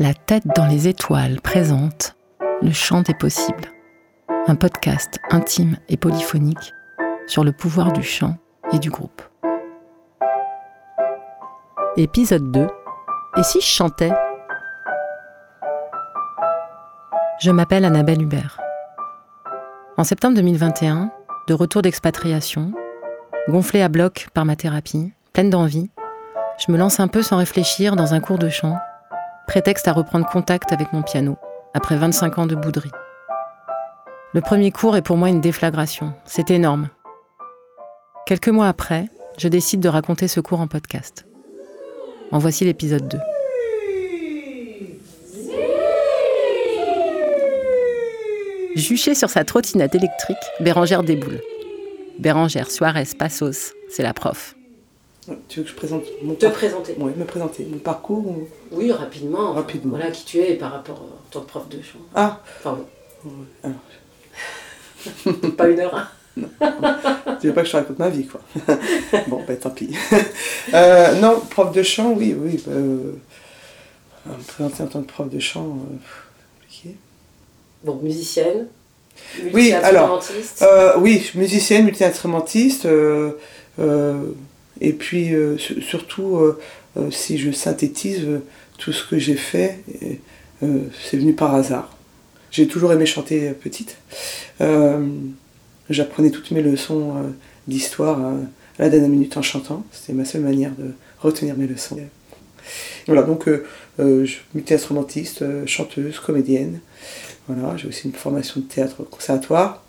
La tête dans les étoiles présente Le chant des possibles, un podcast intime et polyphonique sur le pouvoir du chant et du groupe. Épisode 2 Et si je chantais? Je m'appelle Annabelle Hubert. En septembre 2021, de retour d'expatriation, gonflée à bloc par ma thérapie, pleine d'envie, je me lance un peu sans réfléchir dans un cours de chant prétexte à reprendre contact avec mon piano, après 25 ans de bouderie. Le premier cours est pour moi une déflagration. C'est énorme. Quelques mois après, je décide de raconter ce cours en podcast. En voici l'épisode 2. Juchée sur sa trottinette électrique, Bérangère déboule. Bérangère Suarez Passos, c'est la prof. Tu veux que je présente mon Te présenter. Oui, me présenter. Mon parcours ou... Oui, rapidement. Rapidement. Voilà qui tu es par rapport euh, en tant que prof de chant. Ah Enfin, Ouais, alors, bon, pas une heure. hein. Tu veux pas que je te raconte ma vie, quoi. bon, ben tant pis. Euh, non, prof de chant, oui, oui. bah, euh, me présenter en tant que prof de chant, euh, compliqué. Bon, musicienne. Oui, alors, multi-instrumentiste. Oui, musicienne, multi-instrumentiste. euh, et puis, euh, su- surtout, euh, euh, si je synthétise, tout ce que j'ai fait, c'est venu par hasard. J'ai toujours aimé chanter petite. J'apprenais toutes mes leçons d'histoire à la dernière minute en chantant. C'était ma seule manière de retenir mes leçons. Voilà, donc euh, euh, je- multi-instrumentiste, euh, chanteuse, comédienne. Voilà, j'ai aussi une formation de théâtre conservatoire.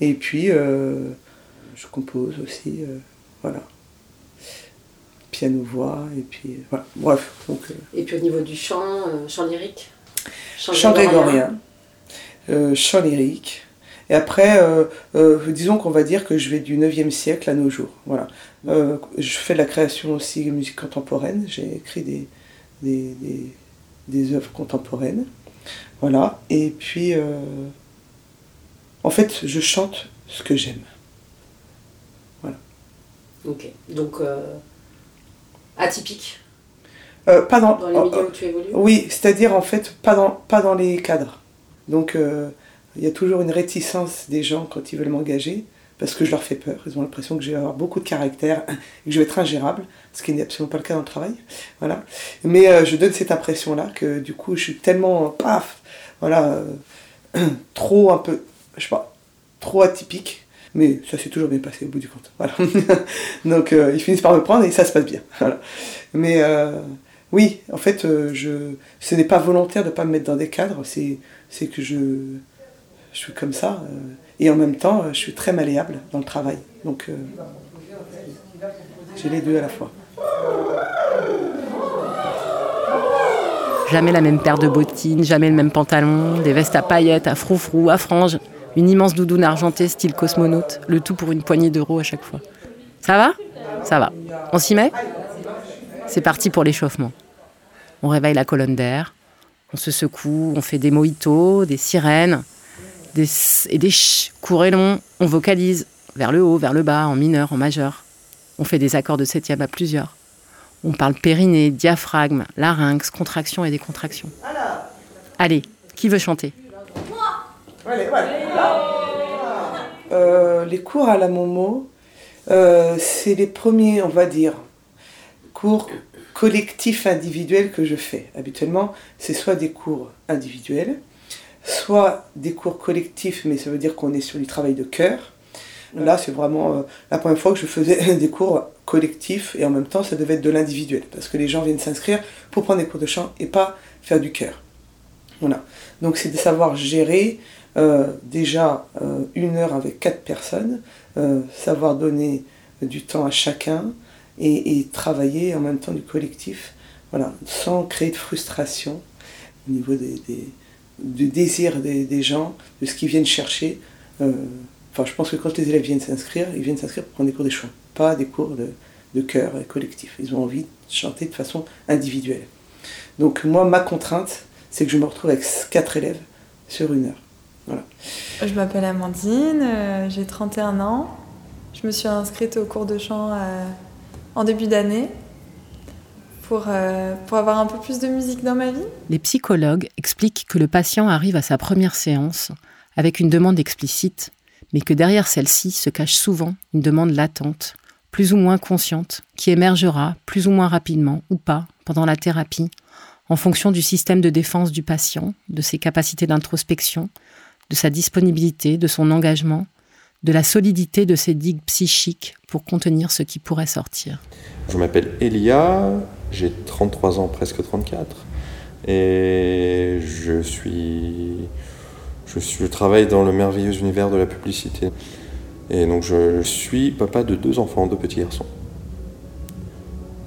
Et puis, je compose aussi, voilà. Piano-voix, et puis, euh, voilà. Bref, donc, euh, Et puis au niveau du chant, euh, chant lyrique? chant grégorien, euh, chant lyrique. Et après, euh, euh, disons qu'on va dire que je vais du 9e siècle à nos jours. Voilà. Euh, je fais de la création aussi de musique contemporaine. J'ai écrit des, des, des, des œuvres contemporaines. Voilà. Et puis, en fait, je chante ce que j'aime. Ok. Donc, atypique Euh, pas dans, dans les milieux oh, où tu évolues? Oui, c'est-à-dire en fait pas dans, pas dans les cadres. Donc euh, il y a toujours une réticence des gens quand ils veulent m'engager parce que je leur fais peur. Ils ont l'impression que je vais avoir beaucoup de caractère et que je vais être ingérable, ce qui n'est absolument pas le cas dans le travail. Voilà. Mais euh, je donne cette impression-là que du coup je suis tellement paf, voilà, euh, trop un peu, je sais pas, trop atypique. Mais ça s'est toujours bien passé au bout du compte. Voilà. Donc euh, ils finissent par me prendre et ça se passe bien. Voilà. Mais euh, oui, en fait, euh, je, ce n'est pas volontaire de ne pas me mettre dans des cadres, c'est, c'est que je, je suis comme ça. et en même temps, je suis très malléable dans le travail. Donc, j'ai les deux à la fois. Jamais la même paire de bottines, jamais le même pantalon, des vestes à paillettes, à froufrou, à franges, une immense doudoune argentée style cosmonaute, le tout pour une poignée d'euros à chaque fois. Ça va? Ça va. On s'y met? C'est parti pour l'échauffement. On réveille la colonne d'air, on se secoue, on fait des mojitos, des sirènes, des et des ch, courts et longs, on vocalise, vers le haut, vers le bas, en mineur, en majeur. On fait des accords de septième à plusieurs. On parle périnée, diaphragme, larynx, contraction et décontraction. Allez, qui veut chanter? Euh, les cours à la Momo, euh, c'est les premiers, on va dire, cours collectifs individuels que je fais. Habituellement, c'est soit des cours individuels, soit des cours collectifs, mais ça veut dire qu'on est sur du travail de cœur. Là, c'est vraiment euh, la première fois que je faisais des cours collectifs et en même temps, ça devait être de l'individuel parce que les gens viennent s'inscrire pour prendre des cours de chant et pas faire du cœur. Voilà. Donc, c'est de savoir gérer euh, déjà euh, une heure avec quatre personnes, euh, savoir donner du temps à chacun et, travailler en même temps du collectif, voilà, sans créer de frustration au niveau des, des- du désir des, des gens, de ce qu'ils viennent chercher. Enfin, je pense que quand les élèves viennent s'inscrire, ils viennent s'inscrire pour prendre des cours de chant, pas des cours de, de chœur et collectif. Ils ont envie de chanter de façon individuelle. Donc moi, ma contrainte, c'est que je me retrouve avec quatre élèves sur une heure. Je m'appelle Amandine, euh, j'ai 31 ans. Je me suis inscrite au cours de chant euh, en début d'année pour, euh, pour avoir un peu plus de musique dans ma vie. Les psychologues expliquent que le patient arrive à sa première séance avec une demande explicite, mais que derrière celle-ci se cache souvent une demande latente, plus ou moins consciente, qui émergera plus ou moins rapidement ou pas pendant la thérapie, en fonction du système de défense du patient, de ses capacités d'introspection, de sa disponibilité, de son engagement, de la solidité de ses digues psychiques pour contenir ce qui pourrait sortir. Je m'appelle Elia, j'ai 33 ans, presque 34, et je suis, je travaille dans le merveilleux univers de la publicité. Et donc je suis papa de deux enfants, deux petits garçons.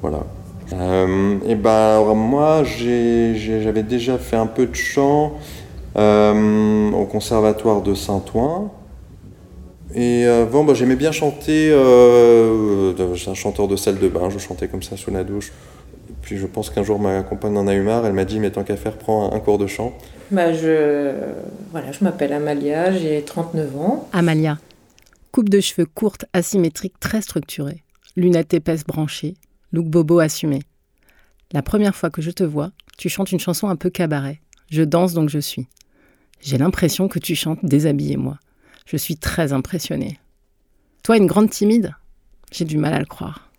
Voilà. Euh, et ben moi j'avais déjà fait un peu de chant au conservatoire de Saint-Ouen. Et avant, bah, j'aimais bien chanter. Euh, un chanteur de salle de bain, je chantais comme ça sous la douche. Et puis je pense qu'un jour ma compagne en a eu marre, elle m'a dit mais tant qu'à faire, prends un cours de chant. Bah, je voilà, je m'appelle Amalia, j'ai 39 ans. Amalia, coupe de cheveux courte, asymétrique, très structurée, lunettes épaisses branchées, look bobo assumé. La première fois que je te vois, tu chantes une chanson un peu cabaret. Je danse donc je suis. J'ai l'impression que tu chantes déshabillé-moi. Je suis très impressionnée. Toi, une grande timide? J'ai du mal à le croire.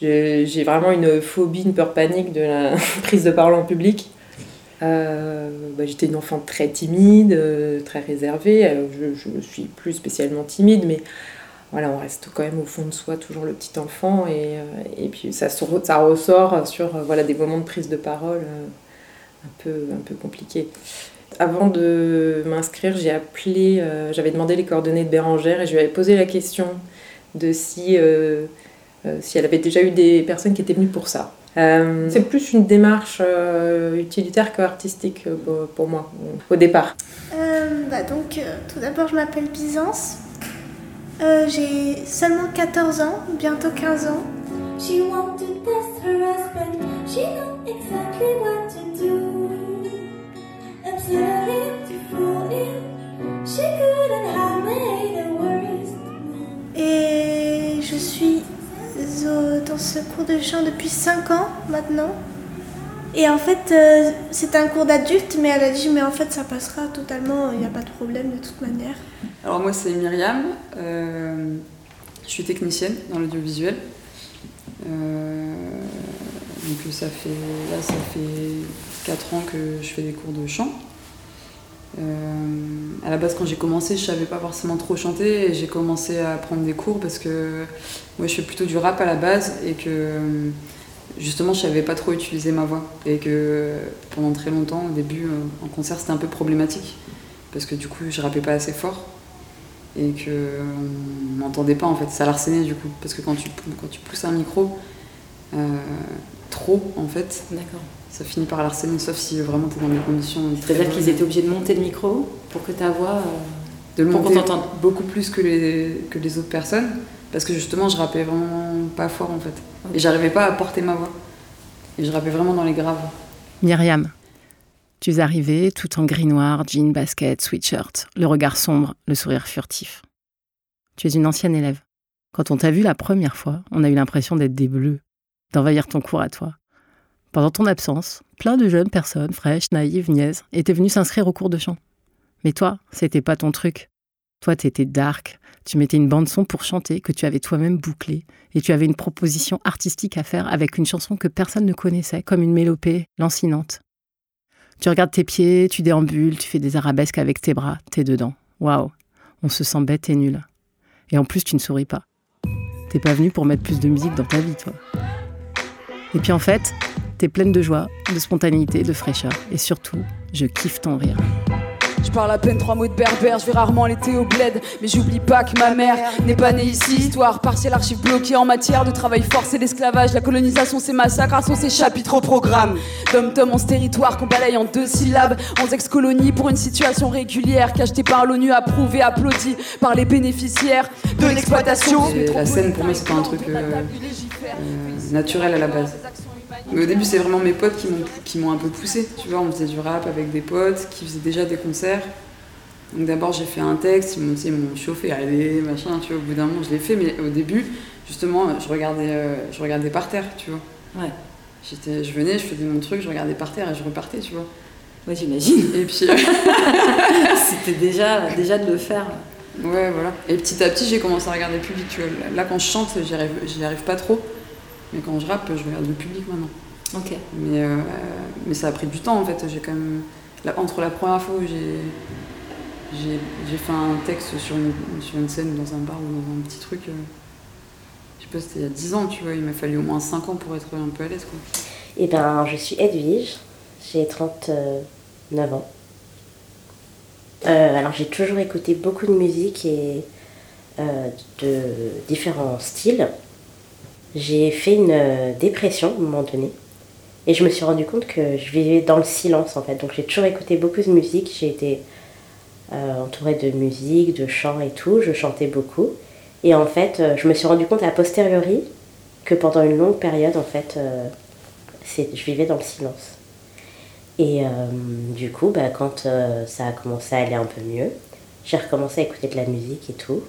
J'ai vraiment une phobie, une peur panique de la prise de parole en public. Euh, bah, J'étais une enfant très timide, euh, très réservée. Euh, je ne suis plus spécialement timide, mais voilà, on reste quand même au fond de soi toujours le petit enfant. Et, et puis ça, ça ressort sur voilà, des moments de prise de parole un, peu, un peu compliqués. Avant de m'inscrire, j'ai appelé, j'avais demandé les coordonnées de Bérangère et je lui avais posé la question de si, si elle avait déjà eu des personnes qui étaient venues pour ça. Euh, c'est plus une démarche euh, utilitaire qu'artistique euh, pour moi, au départ. bah donc, tout d'abord, je m'appelle Byzance. J'ai seulement 14 ans, bientôt 15 ans. She wanted test her husband. She knew exactly what dans ce cours de chant depuis 5 ans maintenant. Et en fait, euh, c'est un cours d'adulte, mais elle a dit, mais en fait, ça passera totalement, il n'y a pas de problème de toute manière. Alors moi, c'est Myriam, euh, je suis technicienne dans l'audiovisuel. Euh, donc ça fait, là, ça fait 4 ans que je fais des cours de chant. Euh, à la base, quand j'ai commencé, je savais pas forcément trop chanter et j'ai commencé à prendre des cours parce que moi je fais plutôt du rap à la base et que justement je savais pas trop utiliser ma voix et que pendant très longtemps, au début, euh, en concert, c'était un peu problématique parce que du coup je rappais pas assez fort et que on m'entendait pas en fait, ça l'arsenait du coup parce que quand tu, quand tu pousses un micro euh, trop en fait, d'accord ça finit par harcèlement, sauf si vraiment tu es dans des conditions. C'est-à-dire qu'ils étaient obligés de monter le micro pour que ta voix. Euh, de le monter beaucoup plus que les, que les autres personnes, parce que justement je rappais vraiment pas fort en fait. Et j'arrivais pas à porter ma voix. Et je rappais vraiment dans les graves. Myriam, tu es arrivée tout en gris noir, jean, basket, sweatshirt, le regard sombre, le sourire furtif. Tu es une ancienne élève. Quand on t'a vu la première fois, on a eu l'impression d'être des bleus, d'envahir ton cours à toi. Pendant ton absence, plein de jeunes personnes, fraîches, naïves, niaises, étaient venues s'inscrire au cours de chant. Mais toi, c'était pas ton truc. Toi, t'étais dark. Tu mettais une bande-son pour chanter que tu avais toi-même bouclée. Et tu avais une proposition artistique à faire avec une chanson que personne ne connaissait, comme une mélopée lancinante. Tu regardes tes pieds, tu déambules, tu fais des arabesques avec tes bras, t'es dedans. Waouh, on se sent bête et nul. Et en plus, tu ne souris pas. T'es pas venu pour mettre plus de musique dans ta vie, toi. Et puis en fait, T'es pleine de joie, de spontanéité, de fraîcheur. Et surtout, je kiffe ton rire. Je parle à peine trois mots de berbère, je vais rarement l'été au bled, mais j'oublie pas que ma mère n'est pas née ici. Histoire partielle, archive bloquée en matière de travail forcé, l'esclavage, la colonisation, ses massacres, sont ces chapitres au programme. Tom Tom en ce territoire qu'on balaye en deux syllabes, en ex-colonie pour une situation régulière, cachetée par l'ONU, approuvée, applaudie par les bénéficiaires de l'exploitation. La scène pour moi c'est pas un truc euh, euh, naturel à la base. Mais au début, c'est vraiment mes potes qui m'ont un peu poussé. Tu vois, on faisait du rap avec des potes qui faisaient déjà des concerts. Donc d'abord, j'ai fait un texte, ils m'ont chauffé, allez, machin, tu vois, au bout d'un moment, je l'ai fait. Mais au début, justement, je regardais, euh, je regardais par terre, tu vois. Ouais. J'étais, je venais, je faisais mon truc, je regardais par terre et je repartais, tu vois. Moi, j'imagine. Et puis. C'était déjà, déjà de le faire. Ouais, voilà. Et petit à petit, j'ai commencé à regarder. Tu vois. Là, quand je chante, j'y arrive, j'y arrive pas trop. Mais quand je rappe, je regarde le public maintenant. Ok. Mais, euh, mais ça a pris du temps en fait. J'ai quand même. là, entre la première fois où j'ai. J'ai, j'ai fait un texte sur une, sur une scène dans un bar ou dans un petit truc. euh, je sais pas, c'était il y a 10 ans, tu vois. Il m'a fallu au moins 5 ans pour être un peu à l'aise, quoi. Eh ben, je suis Edwige, j'ai 39 ans. Euh, alors j'ai toujours écouté beaucoup de musique et euh, de différents styles. J'ai fait une euh, dépression à un moment donné et je me suis rendu compte que je vivais dans le silence en fait. Donc j'ai toujours écouté beaucoup de musique, j'ai été euh, entourée de musique, de chants et tout, je chantais beaucoup. Et en fait, euh, je me suis rendu compte a posteriori que pendant une longue période, en fait, je vivais dans le silence. Et du coup, bah, quand ça a commencé à aller un peu mieux, j'ai recommencé à écouter de la musique et tout.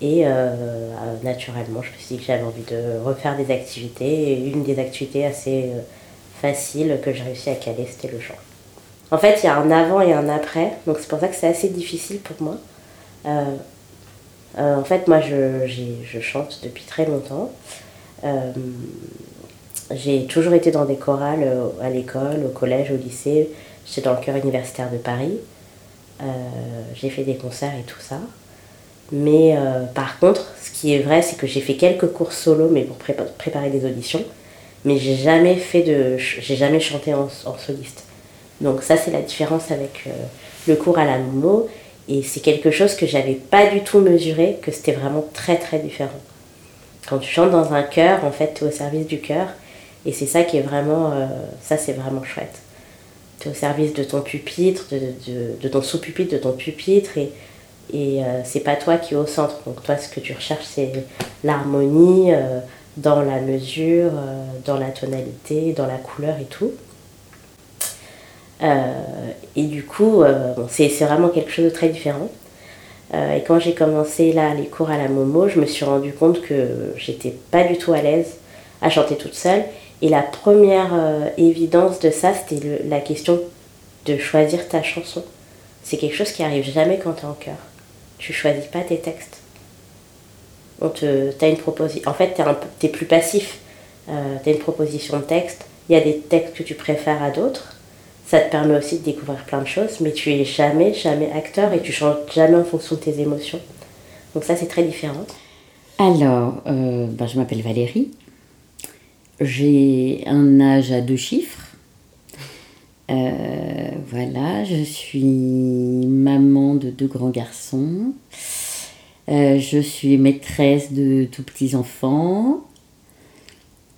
Et euh, euh, naturellement, je me suis dit que j'avais envie de refaire des activités. Et une des activités assez euh, faciles que j'ai réussi à caler, c'était le chant. En fait, il y a un avant et un après, donc c'est pour ça que c'est assez difficile pour moi. En fait, moi, je, je chante depuis très longtemps. J'ai toujours été dans des chorales à l'école, au collège, au lycée. J'étais dans le chœur universitaire de Paris. J'ai fait des concerts et tout ça. Mais euh, par contre, ce qui est vrai, c'est que j'ai fait quelques cours solo, mais pour prépa- préparer des auditions. Mais j'ai jamais fait de, j'ai jamais chanté en, en soliste. Donc ça, c'est la différence avec euh, le cours à la Momo. Et c'est quelque chose que j'avais pas du tout mesuré, que c'était vraiment très très différent. Quand tu chantes dans un chœur, en fait, tu es au service du chœur. Et c'est ça qui est vraiment, euh, ça c'est vraiment chouette. Tu es au service de ton pupitre, de, de- de ton sous-pupitre, de ton pupitre. Et, et euh, c'est pas toi qui es au centre. Donc toi, ce que tu recherches, c'est l'harmonie euh, dans la mesure, euh, dans la tonalité, dans la couleur et tout. Et du coup, bon, c'est vraiment quelque chose de très différent. Et quand j'ai commencé là les cours à la Momo, je me suis rendu compte que j'étais pas du tout à l'aise à chanter toute seule. Et la première évidence de ça, c'était la question de choisir ta chanson. C'est quelque chose qui arrive jamais quand tu es en chœur. Tu choisis pas tes textes. On te, une. En fait, tu es, plus passif. Euh, tu as une proposition de texte. Il y a des textes que tu préfères à d'autres. Ça te permet aussi de découvrir plein de choses, mais tu es jamais, jamais acteur et tu chantes jamais en fonction de tes émotions. Donc ça, c'est très différent. Alors, euh, ben, je m'appelle Valérie. J'ai un âge à deux chiffres. Euh, voilà, je suis maman de deux grands garçons. Euh, je suis maîtresse de tout petits enfants.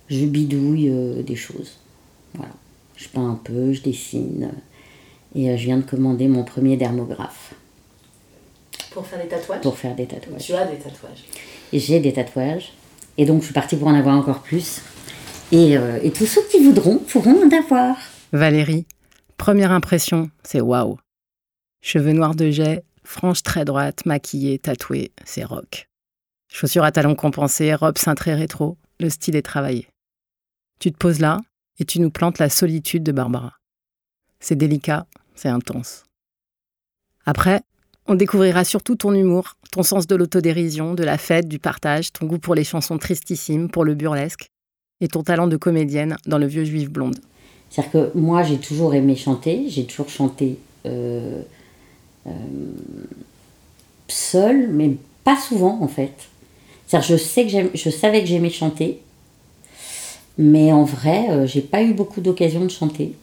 Je bidouille euh, des choses. Voilà. Je peins un peu, je dessine. Et euh, je viens de commander mon premier dermographe Pour faire des tatouages? Pour faire des tatouages. Tu as des tatouages. J'ai des tatouages. Et donc, je suis partie pour en avoir encore plus. Et, euh, et tous ceux qui voudront pourront en avoir. Valérie, première impression, c'est waouh. Cheveux noirs de jet, frange très droite, maquillée, tatouée, c'est rock. Chaussures à talons compensés, robe cintrée rétro, le style est travaillé. Tu te poses là et tu nous plantes la solitude de Barbara. C'est délicat, c'est intense. Après, on découvrira surtout ton humour, ton sens de l'autodérision, de la fête, du partage, ton goût pour les chansons tristissimes, pour le burlesque, et ton talent de comédienne dans Le Vieux Juif Blonde. C'est-à-dire que moi, j'ai toujours aimé chanter. J'ai toujours chanté euh, euh, seule, mais pas souvent, en fait. C'est-à-dire, je, que je savais que j'aimais chanter, mais en vrai, euh, j'ai pas eu beaucoup d'occasions de chanter.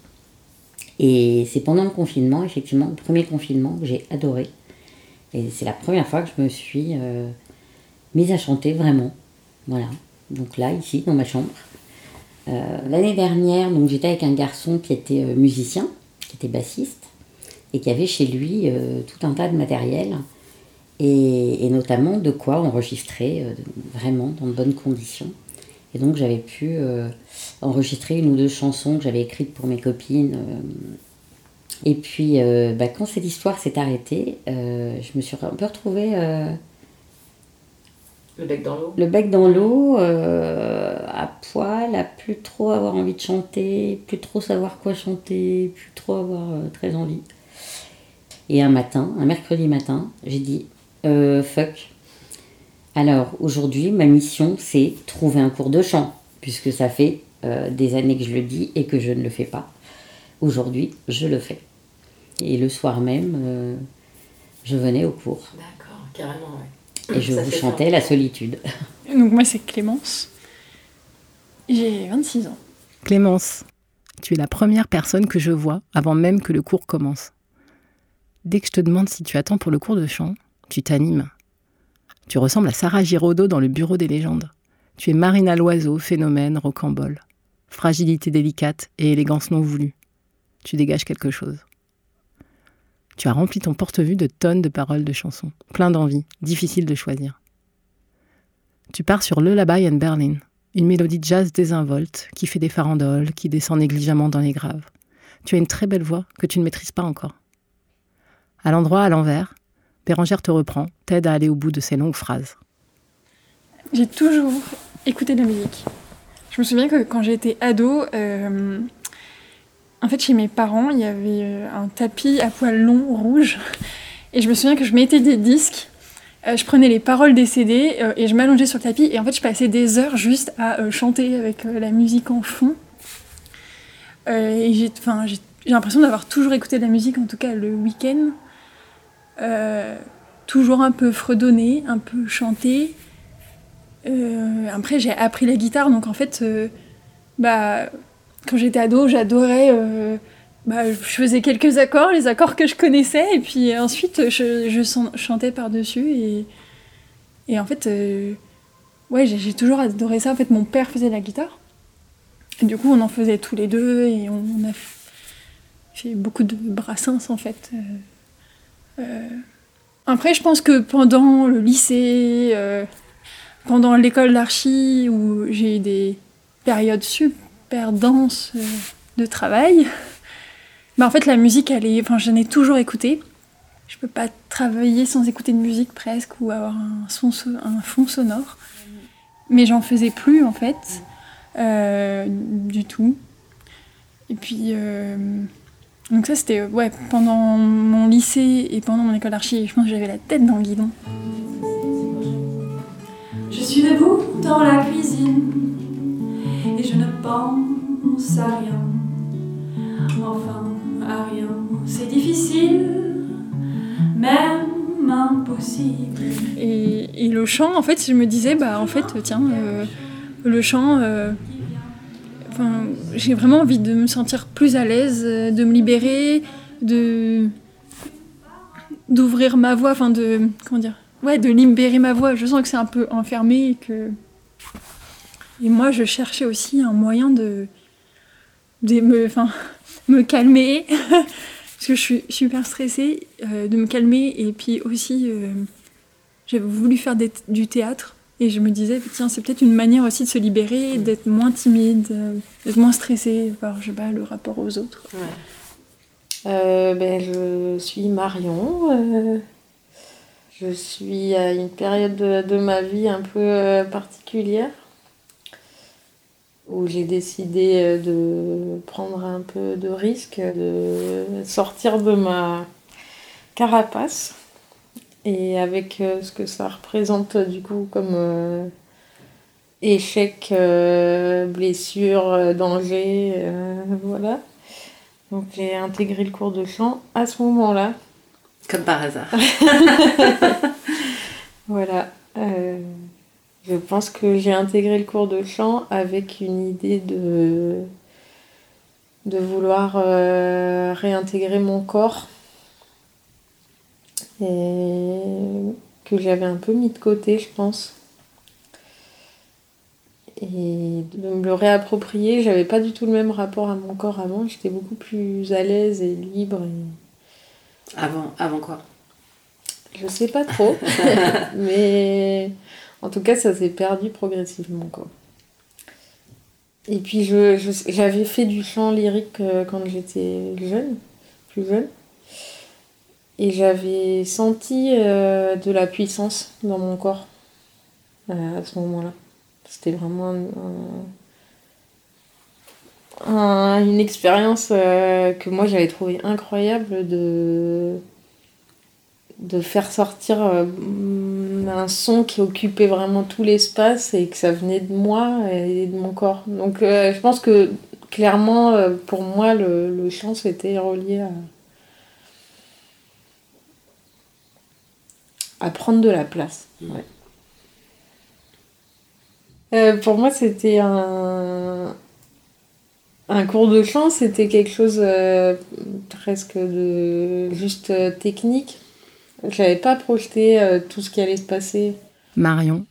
Et c'est pendant le confinement, effectivement, le premier confinement, que j'ai adoré. Et c'est la première fois que je me suis euh, mise à chanter vraiment. Voilà. Donc là, ici, dans ma chambre. Euh, L'année dernière, donc j'étais avec un garçon qui était euh, musicien, qui était bassiste, et qui avait chez lui euh, tout un tas de matériel, et, et notamment de quoi enregistrer vraiment dans de bonnes conditions. Et donc j'avais pu euh, enregistrer une ou deux chansons que j'avais écrites pour mes copines. euh. et puis euh, bah, quand cette histoire s'est arrêtée, je me suis un peu retrouvée Le bec dans l'eau Le bec dans l'eau, à poil, à plus trop avoir envie de chanter, plus trop savoir quoi chanter, plus trop avoir euh, très envie. Et un matin, un mercredi matin, j'ai dit euh, fuck. Alors aujourd'hui, ma mission, c'est trouver un cours de chant, puisque ça fait euh, des années que je le dis et que je ne le fais pas. Aujourd'hui, je le fais. Et le soir même, euh, je venais au cours. D'accord, carrément, ouais. Et je Ça vous chantais fort. la solitude. Donc moi c'est Clémence. J'ai 26 ans. Clémence, tu es la première personne que je vois avant même que le cours commence. Dès que je te demande si tu attends pour le cours de chant, tu t'animes. Tu ressembles à Sarah Giraudot dans le bureau des légendes. Tu es Marina Loiseau, phénomène, rocambole. Fragilité délicate et élégance non voulue. Tu dégages quelque chose. Tu as rempli ton porte-vue de tonnes de paroles de chansons, plein d'envie, difficile de choisir. Tu pars sur Lullaby and Berlin, une mélodie de jazz désinvolte qui fait des farandoles, qui descend négligemment dans les graves. Tu as une très belle voix que tu ne maîtrises pas encore. À l'endroit à l'envers, Bérangère te reprend, t'aide à aller au bout de ces longues phrases. J'ai toujours écouté de la musique. Je me souviens que quand j'étais ado, euh, en fait chez mes parents, il y avait euh, un tapis à poils longs rouge. Et je me souviens que je mettais des disques, euh, je prenais les paroles des CD euh, et je m'allongeais sur le tapis. Et en fait, je passais des heures juste à euh, chanter avec la musique en fond. Et j'ai l'impression d'avoir toujours écouté de la musique, en tout cas le week-end. Toujours un peu fredonné, un peu chanté. Après, j'ai appris la guitare, donc en fait, bah, quand j'étais ado, j'adorais. Bah, je faisais quelques accords, les accords que je connaissais, et puis ensuite, je, chantais par-dessus. Et, et en fait, euh, ouais, j'ai toujours adoré ça. En fait, mon père faisait la guitare. Et du coup, on en faisait tous les deux, et on, a fait beaucoup de brassins, en fait. Euh, euh, Après, je pense que pendant le lycée, pendant l'école d'archi, où j'ai eu des périodes super denses de travail, bah en fait, la musique, elle est, enfin, j'en ai toujours écouté. Je peux pas travailler sans écouter de musique presque ou avoir un, son, so- un fond sonore. Mais j'en faisais plus en fait, euh, du tout. Et puis, euh, donc ça c'était ouais, pendant mon lycée et pendant mon école d'archi, je pense que j'avais la tête dans le guidon. Je suis debout dans la cuisine et je ne pense à rien. Enfin, à rien. C'est difficile, même impossible. Et, le chant, en fait, je me disais, bah en fait, tiens, euh, le chant, euh, j'ai vraiment envie de me sentir plus à l'aise, de me libérer, de d'ouvrir ma voix, enfin de comment dire, ouais, de libérer ma voix. Je sens que c'est un peu enfermé et que et moi, je cherchais aussi un moyen de de me, me calmer. Parce que je suis super stressée, euh, de me calmer. Et puis aussi euh, j'avais voulu faire des- du théâtre. Et je me disais tiens c'est peut-être une manière aussi de se libérer, d'être moins timide, euh, d'être moins stressée par je sais pas le rapport aux autres. Euh, ben, je suis Marion. euh, je suis à une période de, de ma vie un peu euh, particulière où j'ai décidé euh, de prendre un peu de risque, de sortir de ma carapace et avec euh, ce que ça représente du coup comme euh, échec, euh, blessure, danger, euh, voilà. Donc j'ai intégré le cours de chant à ce moment-là. Comme par hasard. Voilà. Je pense que j'ai intégré le cours de chant avec une idée de, de vouloir euh, réintégrer mon corps et que j'avais un peu mis de côté, je pense. Et de me le réapproprier, j'avais pas du tout le même rapport à mon corps avant, j'étais beaucoup plus à l'aise et libre. et- Avant, avant quoi? Je sais pas trop, mais en tout cas, ça s'est perdu progressivement. Et puis, je, je- j'avais fait du chant lyrique euh, quand j'étais jeune, plus jeune. Et j'avais senti euh, de la puissance dans mon corps. euh, à ce moment-là. C'était vraiment un- un- une expérience que moi j'avais trouvé incroyable de, de faire sortir euh, un son qui occupait vraiment tout l'espace et que ça venait de moi et de mon corps. Donc euh, je pense que clairement euh, pour moi le, le chant c'était relié à, à prendre de la place. ouais. Euh, pour moi, c'était un, un cours de chant, c'était quelque chose euh, presque de juste technique. Je n'avais pas projeté euh, tout ce qui allait se passer. Marion,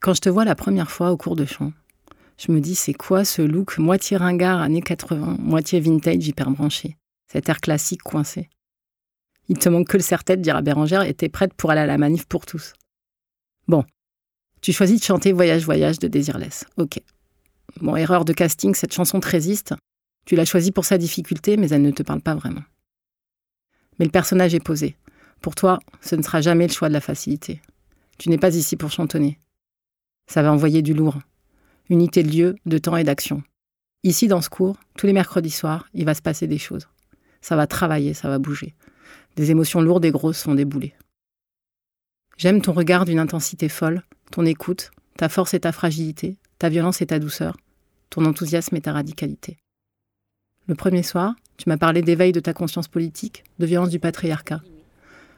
quand je te vois la première fois au cours de chant, je me dis c'est quoi ce look moitié ringard années 80, moitié vintage hyper branché, cet air classique coincé? Il te manque que le serre-tête, dira Bérangère, et t'es prête pour aller à la manif pour tous. Bon, tu choisis de chanter Voyage, voyage de Désirless. Ok. Bon, erreur de casting, cette chanson te résiste. Tu l'as choisie pour sa difficulté, mais elle ne te parle pas vraiment. Mais le personnage est posé. Pour toi, ce ne sera jamais le choix de la facilité. Tu n'es pas ici pour chantonner. Ça va envoyer du lourd. Unité de lieu, de temps et d'action. Ici, dans ce cours, tous les mercredis soirs, il va se passer des choses. Ça va travailler, ça va bouger. Des émotions lourdes et grosses sont déboulées. J'aime ton regard d'une intensité folle, ton écoute, ta force et ta fragilité, ta violence et ta douceur, ton enthousiasme et ta radicalité. Le premier soir, tu m'as parlé d'éveil de ta conscience politique, de violence du patriarcat.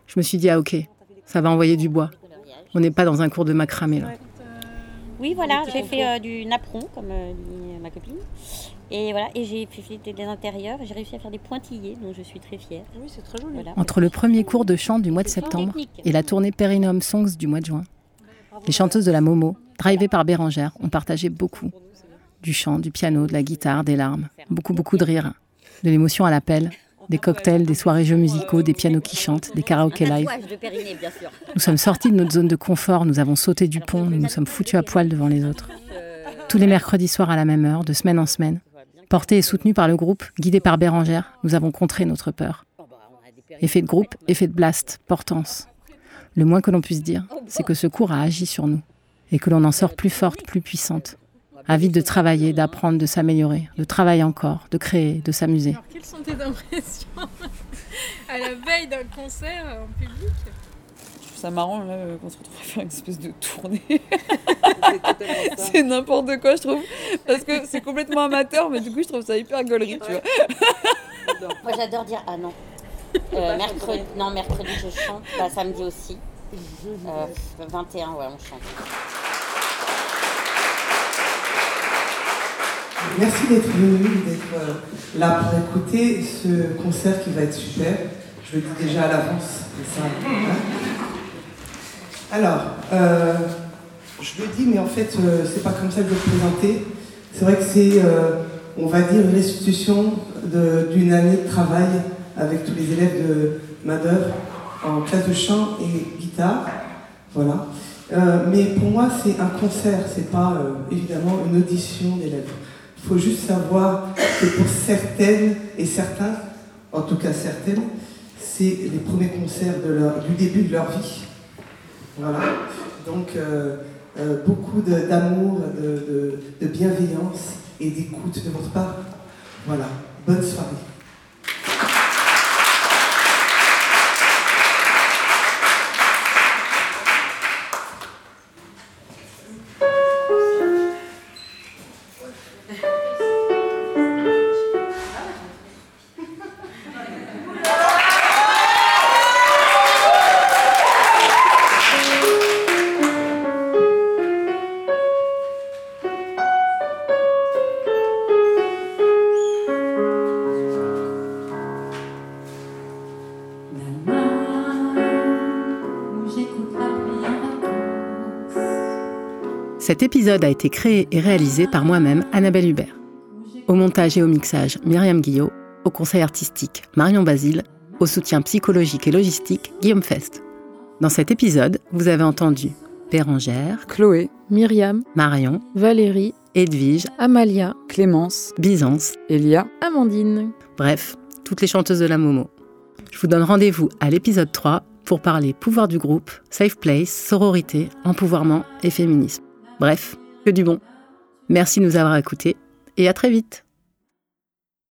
Je me suis dit, ah ok, ça va envoyer du bois. On n'est pas dans un cours de macramé là. Oui, voilà, j'ai fait euh, du napperon, comme euh, dit ma copine. Et voilà, et j'ai fait des, des intérieurs. J'ai réussi à faire des pointillés, dont je suis très fière. Oui, c'est très joli. Entre le premier cours de chant du mois de septembre et la tournée Perinum Songs du mois de juin, les chanteuses de la Momo, drivées par Bérangère, ont partagé beaucoup. Du chant, du piano, de la guitare, des larmes, beaucoup, beaucoup de rire, de l'émotion à l'appel, des cocktails, des soirées jeux musicaux, des pianos qui chantent, des karaokés live. Nous sommes sortis de notre zone de confort, nous avons sauté du pont, nous nous sommes foutus à poil devant les autres. Tous les mercredis soirs à la même heure, de semaine en semaine, portés et soutenus par le groupe, guidés par Bérangère, nous avons contré notre peur. Effet de groupe, effet de blast, portance. Le moins que l'on puisse dire, c'est que ce cours a agi sur nous et que l'on en sort plus forte, plus puissante, avide de travailler, d'apprendre, de s'améliorer, de travailler encore, de créer, de s'amuser. Alors, quelles sont tes impressions à la veille d'un concert en public? Je trouve ça marrant là qu'on se retrouve à faire une espèce de tournée. c'est n'importe quoi, je trouve. Parce que c'est complètement amateur, mais du coup, je trouve ça hyper gaulerie, tu vois. Moi, j'adore dire ah non. Euh, mercredi, non, mercredi, je chante. Bah, samedi aussi. Euh, 21, ouais, on chante. Merci d'être venu, d'être euh, là pour écouter ce concert qui va être super. Je le dis déjà à l'avance. hein. Alors, euh, je le dis, mais en fait, euh, c'est pas comme ça que je vais le présenter. C'est vrai que c'est, euh, on va dire, une restitution d'une année de travail avec tous les élèves de Main-d'œuvre en classe de chant et guitare. Voilà. Mais pour moi, c'est un concert, c'est pas évidemment une audition d'élèves. Il faut juste savoir que pour certaines et certains, en tout cas certaines, c'est les premiers concerts du début de leur vie. Voilà. Donc, euh, euh, beaucoup d'amour, de, de- de bienveillance et d'écoute de votre part. Voilà. Bonne soirée. Cet épisode a été créé et réalisé par moi-même, Annabelle Hubert. Au montage et au mixage, Myriam Guillot. Au conseil artistique, Marion Basile. Au soutien psychologique et logistique, Guillaume Fest. Dans cet épisode, vous avez entendu Bérangère, Chloé, Myriam, Marion, Valérie, Edwige, Amalia, Clémence, Byzance, Elia, Amandine. bref, toutes les chanteuses de la Momo. Je vous donne rendez-vous à l'épisode 3 pour parler pouvoir du groupe, safe place, sororité, empouvoirment et féminisme. Bref, que du bon. Merci de nous avoir écoutés et à très vite.